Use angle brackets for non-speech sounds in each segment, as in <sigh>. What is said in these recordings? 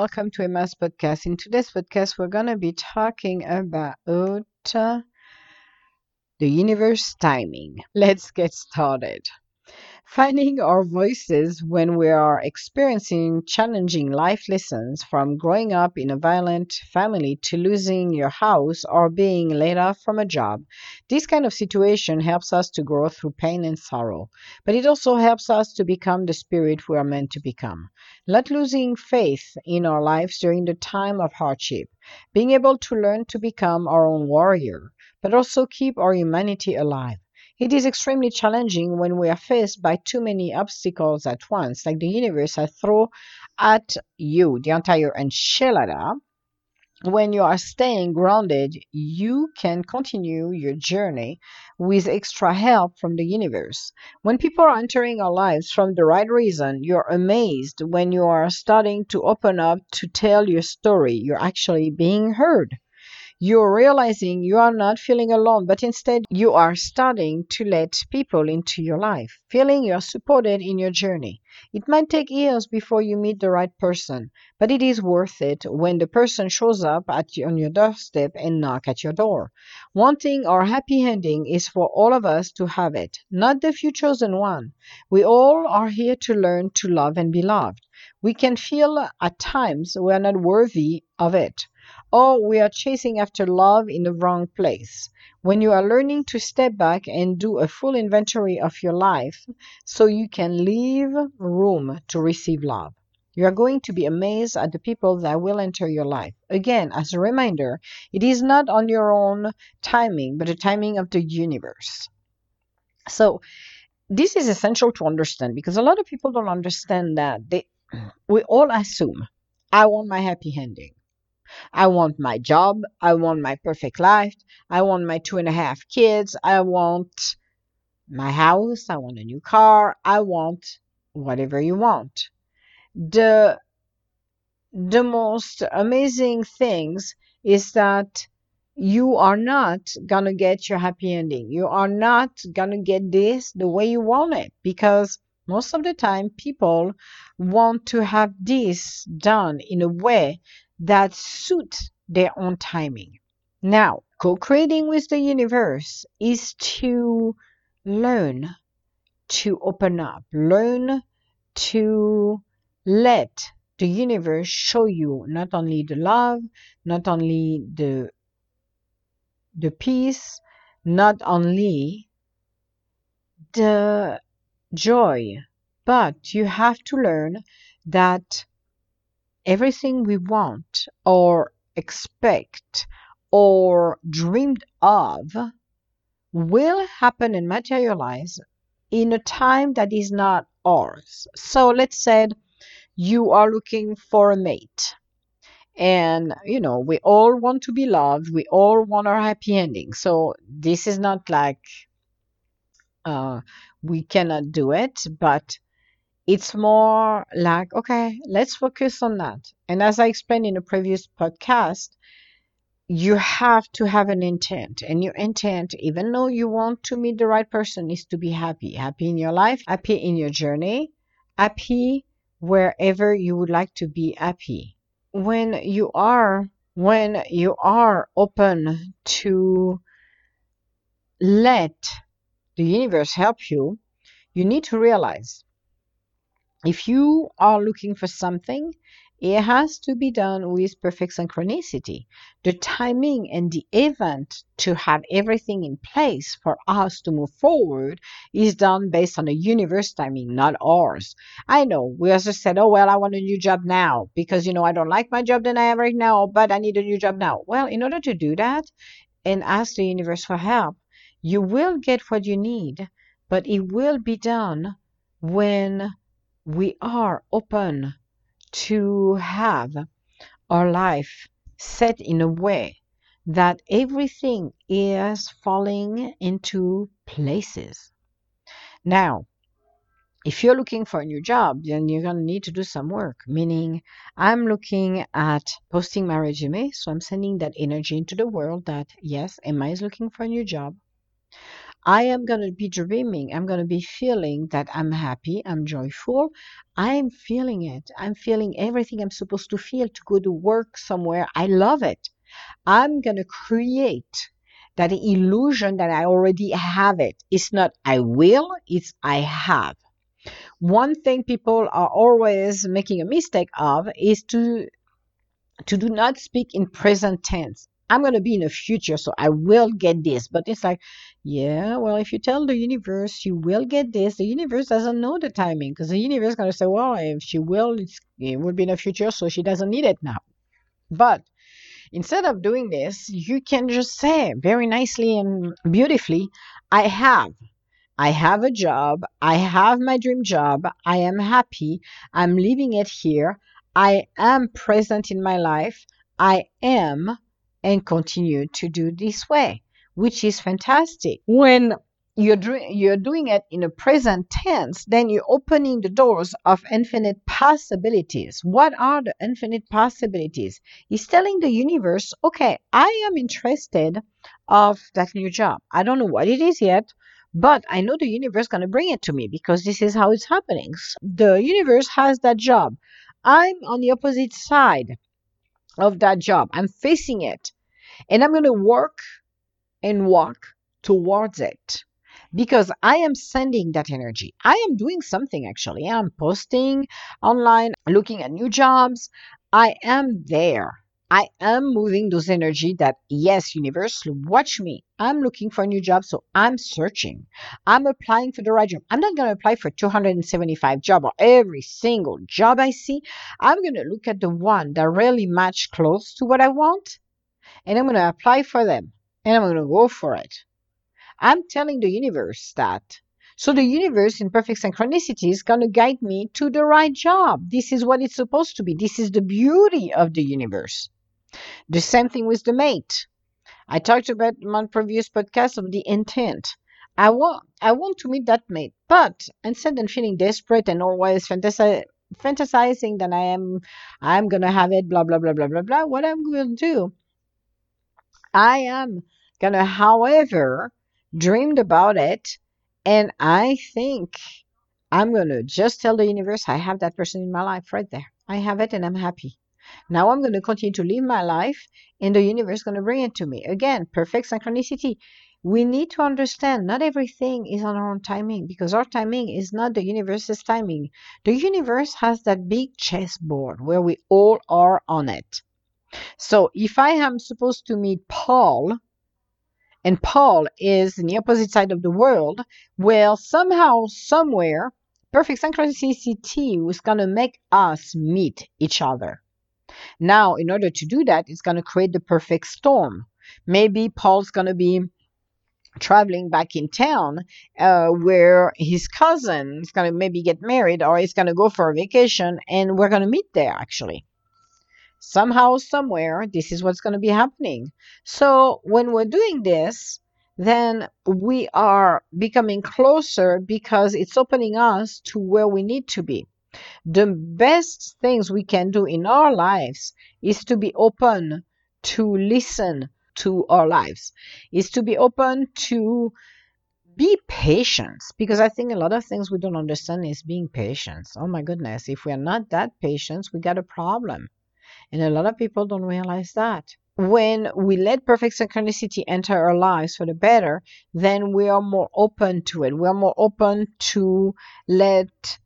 welcome to Emma's podcast. In today's podcast, we're going to be talking about the universe timing. Let's get started. Finding our voices when we are experiencing challenging life lessons from growing up in a violent family to losing your house or being laid off from a job. This kind of situation helps us to grow through pain and sorrow, but it also helps us to become the spirit we are meant to become. Not losing faith in our lives during the time of hardship, being able to learn to become our own warrior, but also keep our humanity alive. It is extremely challenging when we are faced by too many obstacles at once, like the universe has thrown at you the entire enchilada. When you are staying grounded, you can continue your journey with extra help from the universe. When people are entering our lives from the right reason, you're amazed when you are starting to open up to tell your story. You're actually being heard you're realizing you are not feeling alone, but instead you are starting to let people into your life, feeling you're supported in your journey. It might take years before you meet the right person, but it is worth it when the person shows up at on your doorstep and knock at your door. Wanting our happy ending is for all of us to have it, not the few chosen one. We all are here to learn to love and be loved. We can feel at times we are not worthy of it or we are chasing after love in the wrong place. When you are learning to step back and do a full inventory of your life so you can leave room to receive love. You are going to be amazed at the people that will enter your life. Again, as a reminder, it is not on your own timing, but the timing of the universe. So, this is essential to understand because a lot of people don't understand that they we all assume I want my happy ending. I want my job. I want my perfect life. I want my two and a half kids. I want my house. I want a new car. I want whatever you want. The the most amazing things is that you are not gonna get your happy ending. You are not gonna get this the way you want it because most of the time people want to have this done in a way that suit their own timing. Now, co creating with the universe is to learn to open up, learn to let the universe show you not only the love, not only the the peace, not only the joy, but you have to learn that everything we want or expect or dreamed of will happen and materialize in a time that is not ours. So let's say you are looking for a mate. And, you know, we all want to be loved. We all want our happy ending. So this is not like uh, we cannot do it, but it's more like, okay, let's focus on that. And as I explained in a previous podcast, you have to have an intent. And your intent, even though you want to meet the right person, is to be happy. Happy in your life, happy in your journey, happy wherever you would like to be happy. When you are when you are open to let the universe help you, you need to realize if you are looking for something, it has to be done with perfect synchronicity. The timing and the event to have everything in place for us to move forward is done based on the universe timing, not ours. I know we also said, oh, well, I want a new job now because, you know, I don't like my job that I have right now, but I need a new job now. Well, in order to do that and ask the universe for help, you will get what you need, but it will be done when we are open to have our life set in a way that everything is falling into places. Now, if you're looking for a new job, then you're going to need to do some work. Meaning, I'm looking at posting my resume. So I'm sending that energy into the world that, yes, Emma is looking for a new job. I am going to be dreaming. I'm going to be feeling that I'm happy, I'm joyful. I'm feeling it. I'm feeling everything I'm supposed to feel to go to work somewhere. I love it. I'm going to create that illusion that I already have it. It's not I will, it's I have. One thing people are always making a mistake of is to to do not speak in present tense. I'm going to be in the future, so I will get this. But it's like, yeah, well, if you tell the universe you will get this, the universe doesn't know the timing because the universe is going to say, well, if she will, it will be in the future, so she doesn't need it now. But instead of doing this, you can just say very nicely and beautifully, I have. I have a job. I have my dream job. I am happy. I'm living it here. I am present in my life. I am and continue to do this way, which is fantastic. When you're, do- you're doing it in a present tense, then you're opening the doors of infinite possibilities. What are the infinite possibilities? He's telling the universe, okay, I am interested of that new job. I don't know what it is yet, but I know the universe going to bring it to me because this is how it's happening. The universe has that job. I'm on the opposite side of that job. I'm facing it. And I'm going to work and walk towards it because I am sending that energy. I am doing something actually. I'm posting online, looking at new jobs. I am there. I am moving those energy that yes, universe, watch me. I'm looking for a new job, so I'm searching. I'm applying for the right job. I'm not going to apply for 275 job or every single job I see. I'm going to look at the one that really match close to what I want, and I'm going to apply for them, and I'm going to go for it. I'm telling the universe that. So the universe in perfect synchronicity is going to guide me to the right job. This is what it's supposed to be. This is the beauty of the universe. The same thing with the mate. I talked about my previous podcast of the intent. I want I want to meet that mate, but instead of feeling desperate and always fantasi- fantasizing that I am I'm gonna have it, blah blah blah blah blah blah, what I'm gonna do, I am gonna, however, dreamed about it, and I think I'm gonna just tell the universe I have that person in my life right there. I have it and I'm happy. Now I'm going to continue to live my life and the universe is going to bring it to me. Again, perfect synchronicity. We need to understand not everything is on our own timing because our timing is not the universe's timing. The universe has that big chessboard where we all are on it. So if I am supposed to meet Paul, and Paul is in the opposite side of the world, well, somehow, somewhere, perfect synchronicity is going to make us meet each other. Now, in order to do that, it's going to create the perfect storm. Maybe Paul's going to be traveling back in town uh, where his cousin is going to maybe get married or he's going to go for a vacation and we're going to meet there actually. Somehow, somewhere, this is what's going to be happening. So, when we're doing this, then we are becoming closer because it's opening us to where we need to be the best things we can do in our lives is to be open to listen to our lives, is to be open to be patient because I think a lot of things we don't understand is being patient. Oh my goodness, if we are not that patient, we got a problem. And a lot of people don't realize that. When we let perfect synchronicity enter our lives for the better, then we are more open to it. We are more open to let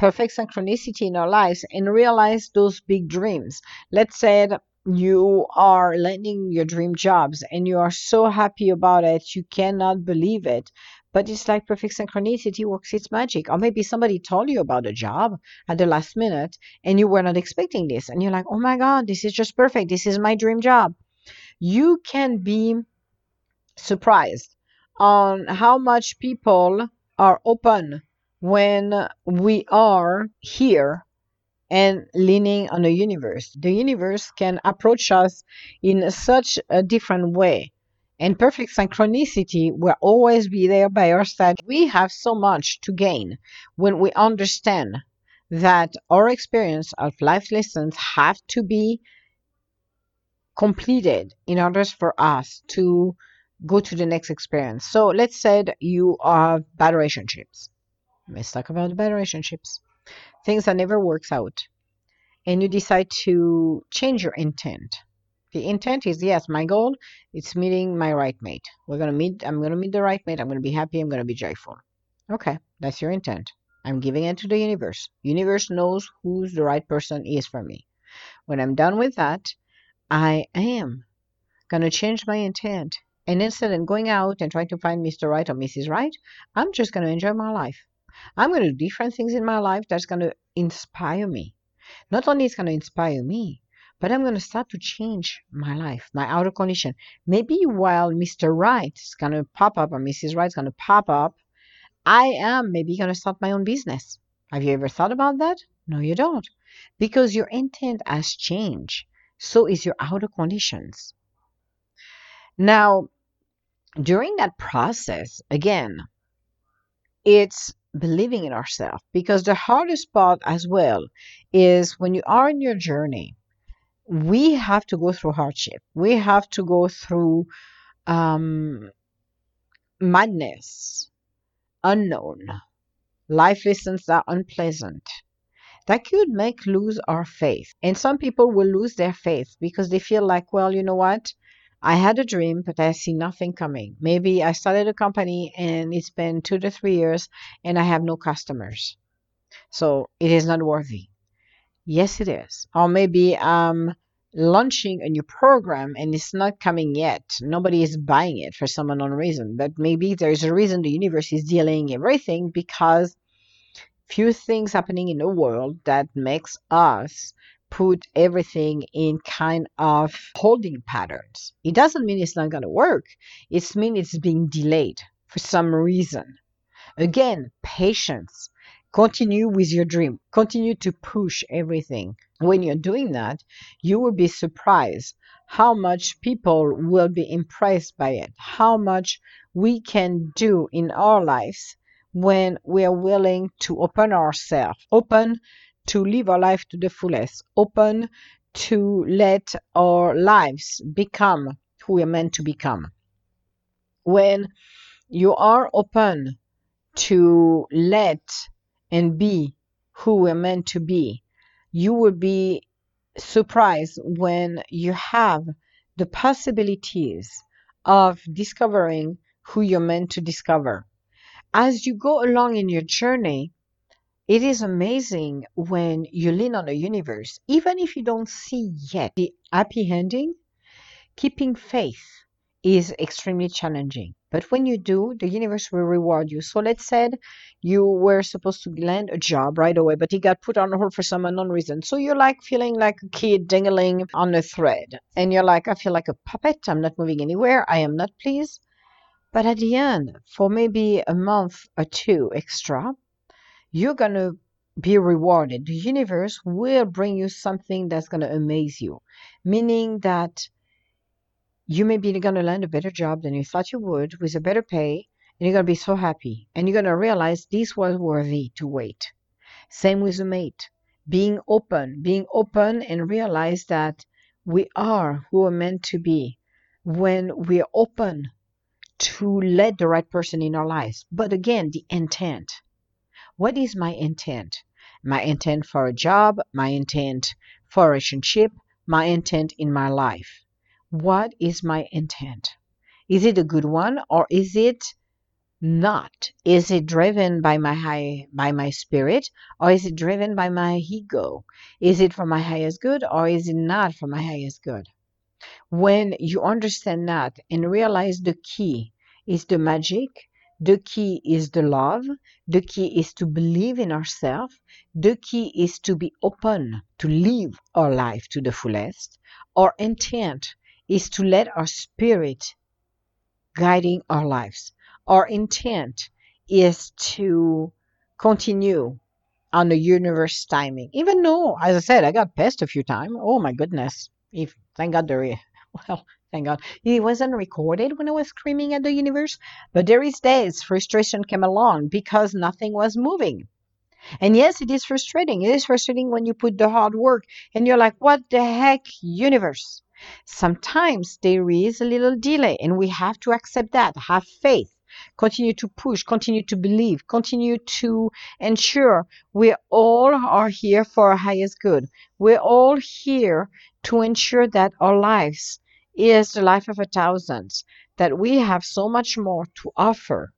perfect synchronicity in our lives and realize those big dreams. Let's say you are landing your dream jobs and you are so happy about it, you cannot believe it. But it's like perfect synchronicity works its magic. Or maybe somebody told you about a job at the last minute and you were not expecting this. And you're like, oh my God, this is just perfect. This is my dream job. You can be surprised on how much people are open when we are here and leaning on the universe. The universe can approach us in such a different way. And perfect synchronicity will always be there by our side. We have so much to gain when we understand that our experience of life lessons have to be completed in order for us to go to the next experience. So let's say that you have bad relationships. Let's talk about bad relationships. Things that never works out. And you decide to change your intent. The intent is yes, my goal is meeting my right mate. We're gonna meet I'm gonna meet the right mate, I'm gonna be happy, I'm gonna be joyful. Okay, that's your intent. I'm giving it to the universe. Universe knows who's the right person is for me. When I'm done with that, I am gonna change my intent. And instead of going out and trying to find Mr. Right or Mrs. Right, I'm just gonna enjoy my life. I'm gonna do different things in my life that's gonna inspire me. Not only it's gonna inspire me, but I'm gonna start to change my life, my outer condition. Maybe while Mr. Right is gonna pop up or Mrs. Right is gonna pop up, I am maybe gonna start my own business. Have you ever thought about that? No, you don't. Because your intent has changed. So is your outer conditions. Now, during that process, again, it's believing in ourselves because the hardest part as well is when you are in your journey we have to go through hardship. We have to go through um, madness unknown. Life lessons that are unpleasant. That could make lose our faith. And some people will lose their faith because they feel like well you know what I had a dream, but I see nothing coming. Maybe I started a company and it's been two to three years and I have no customers. So it is not worthy. Yes, it is. Or maybe I'm launching a new program and it's not coming yet. Nobody is buying it for some unknown reason. But maybe there's a reason the universe is dealing everything because few things happening in the world that makes us put everything in kind of holding patterns. It doesn't mean it's not going to work. It means it's being delayed for some reason. Again, patience. Continue with your dream. Continue to push everything. When you're doing that, you will be surprised how much people will be impressed by it, how much we can do in our lives when we are willing to open ourselves, open to live our life to the fullest, open to let our lives become who we're meant to become. When you are open to let and be who we're meant to be, you will be surprised when you have the possibilities of discovering who you're meant to discover. As you go along in your journey, it is amazing when you lean on the universe, even if you don't see yet the happy ending, keeping faith is extremely challenging. But when you do, the universe will reward you. So let's say you were supposed to land a job right away, but it got put on hold for some unknown reason. So you're like feeling like a kid dangling on a thread. And you're like, I feel like a puppet. I'm not moving anywhere. I am not pleased. But at the end, for maybe a month or two extra, you're going to be rewarded. The universe will bring you something that's going to amaze you, meaning that you may be going to land a better job than you thought you would with a better pay, and you're going to be so happy. And you're going to realize this was worthy to wait. Same with a mate. Being open, being open and realize that we are who we're meant to be when we're open to let the right person in our lives. But again, the intent. What is my intent? My intent for a job, my intent for a relationship, my intent in my life. What is my intent? Is it a good one or is it not? Is it driven by my high by my spirit or is it driven by my ego? Is it for my highest good or is it not for my highest good? When you understand that and realize the key is the magic the key is the love. The key is to believe in ourselves. The key is to be open to live our life to the fullest. Our intent is to let our spirit guiding our lives. Our intent is to continue on the universe timing. Even though, as I said, I got pissed a few times. Oh my goodness. If thank God there is <laughs> well, Thank God. It wasn't recorded when I was screaming at the universe, but there is days frustration came along because nothing was moving. And yes, it is frustrating. It is frustrating when you put the hard work and you're like, what the heck, universe? Sometimes there is a little delay, and we have to accept that, have faith, continue to push, continue to believe, continue to ensure we all are here for our highest good. We're all here to ensure that our lives is the life of a thousand, that we have so much more to offer,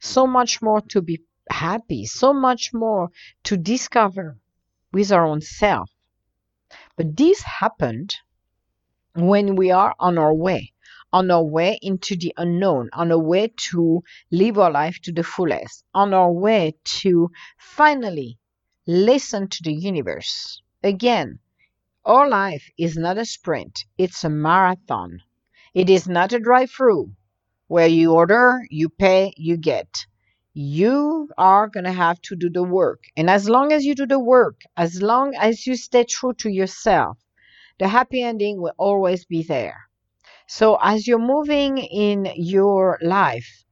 so much more to be happy, so much more to discover with our own self. But this happened when we are on our way, on our way into the unknown, on our way to live our life to the fullest, on our way to finally listen to the universe. Again, our life is not a sprint, it's a marathon. It is not a drive through where you order, you pay, you get. You are going to have to do the work. And as long as you do the work, as long as you stay true to yourself, the happy ending will always be there. So as you're moving in your life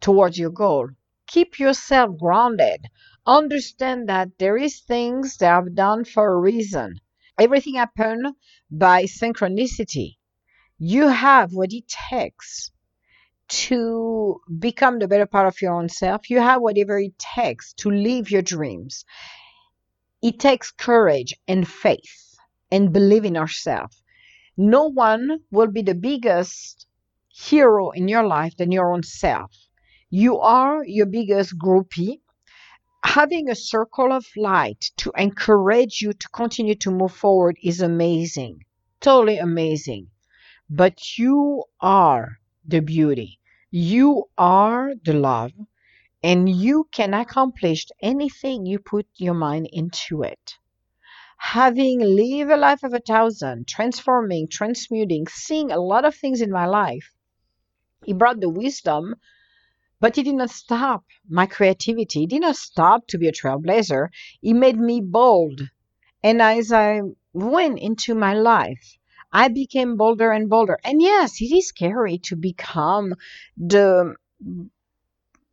towards your goal, keep yourself grounded. Understand that there is things that are done for a reason. Everything happened by synchronicity. You have what it takes to become the better part of your own self. You have whatever it takes to live your dreams. It takes courage and faith and believe in ourselves. No one will be the biggest hero in your life than your own self. You are your biggest groupie. Having a circle of light to encourage you to continue to move forward is amazing. Totally amazing. But you are the beauty. You are the love. And you can accomplish anything you put your mind into it having lived a life of a thousand, transforming, transmuting, seeing a lot of things in my life, he brought the wisdom, but he did not stop my creativity. He did not stop to be a trailblazer. He made me bold. And as I went into my life, I became bolder and bolder. And yes, it is scary to become the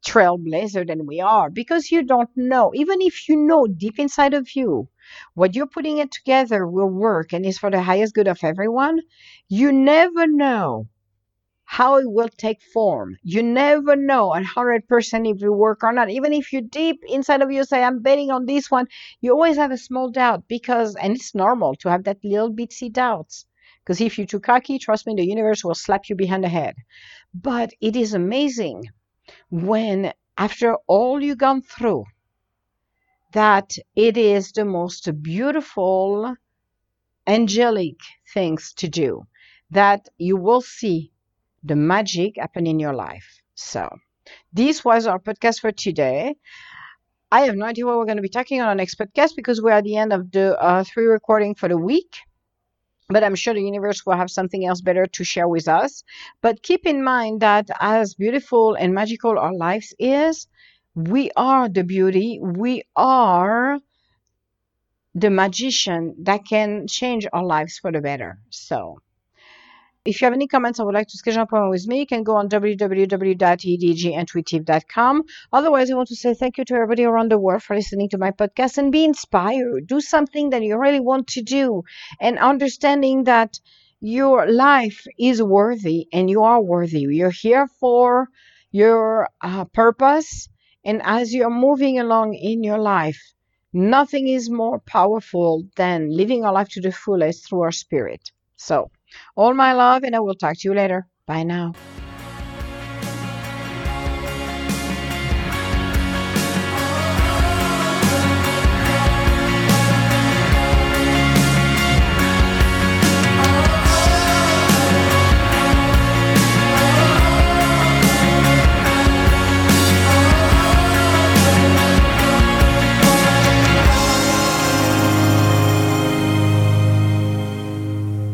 trailblazer than we are because you don't know. Even if you know deep inside of you what you're putting it together will work and is for the highest good of everyone, you never know how it will take form. You never know a hundred percent if you work or not. Even if you deep inside of you say, I'm betting on this one, you always have a small doubt because and it's normal to have that little bitsy doubts. Because if you're too cocky, trust me, the universe will slap you behind the head. But it is amazing when after all you've gone through, that it is the most beautiful, angelic things to do, that you will see the magic happen in your life. So, this was our podcast for today. I have no idea what we're going to be talking on our next podcast because we're at the end of the uh, three recording for the week. But I'm sure the universe will have something else better to share with us. But keep in mind that as beautiful and magical our lives is, we are the beauty. We are the magician that can change our lives for the better. So, if you have any comments or would like to schedule an appointment with me, you can go on www.edgintuitive.com. Otherwise, I want to say thank you to everybody around the world for listening to my podcast and be inspired. Do something that you really want to do and understanding that your life is worthy and you are worthy. You're here for your uh, purpose and as you're moving along in your life, nothing is more powerful than living our life to the fullest through our spirit. So, all my love, and I will talk to you later. Bye now.